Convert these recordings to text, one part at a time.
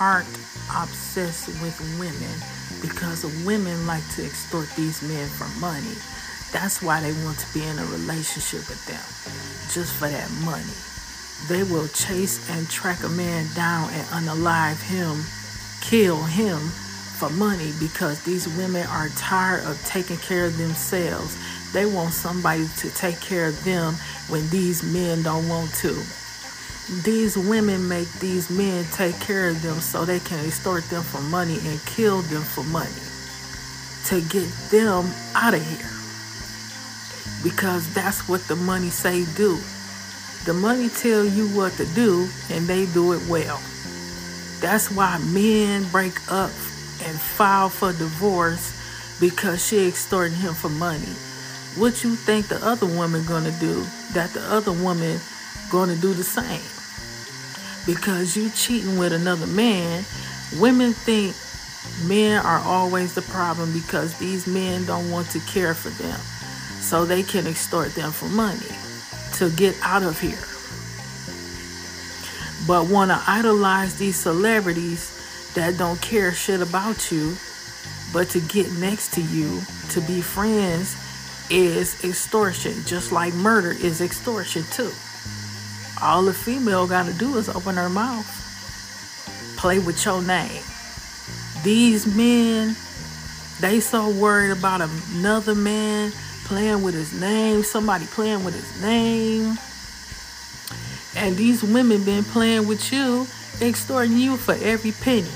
aren't obsessed with women because women like to extort these men for money. That's why they want to be in a relationship with them, just for that money. They will chase and track a man down and unalive him, kill him for money because these women are tired of taking care of themselves. They want somebody to take care of them when these men don't want to. These women make these men take care of them so they can extort them for money and kill them for money to get them out of here. Because that's what the money say do. The money tell you what to do and they do it well. That's why men break up and file for divorce because she extorting him for money. What you think the other woman gonna do? That the other woman gonna do the same. Because you cheating with another man, women think men are always the problem because these men don't want to care for them. So they can extort them for money to get out of here. But want to idolize these celebrities that don't care shit about you, but to get next to you, to be friends, is extortion, just like murder is extortion too. All the female got to do is open her mouth, play with your name. These men, they so worried about another man playing with his name, somebody playing with his name. And these women been playing with you, extorting you for every penny.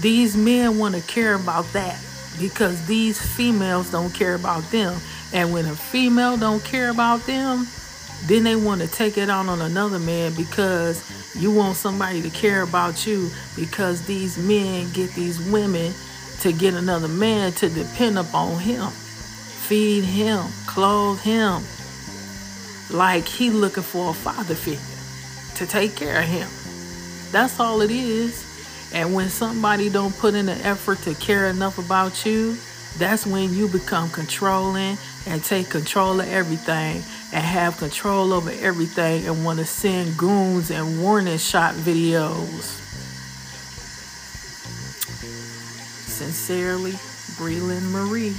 These men want to care about that because these females don't care about them. And when a female don't care about them, then they want to take it out on another man because you want somebody to care about you because these men get these women to get another man to depend upon him, feed him, clothe him, like he looking for a father figure to take care of him. That's all it is. And when somebody don't put in an effort to care enough about you, that's when you become controlling and take control of everything and have control over everything and want to send goons and warning shot videos. Sincerely, Breland Marie.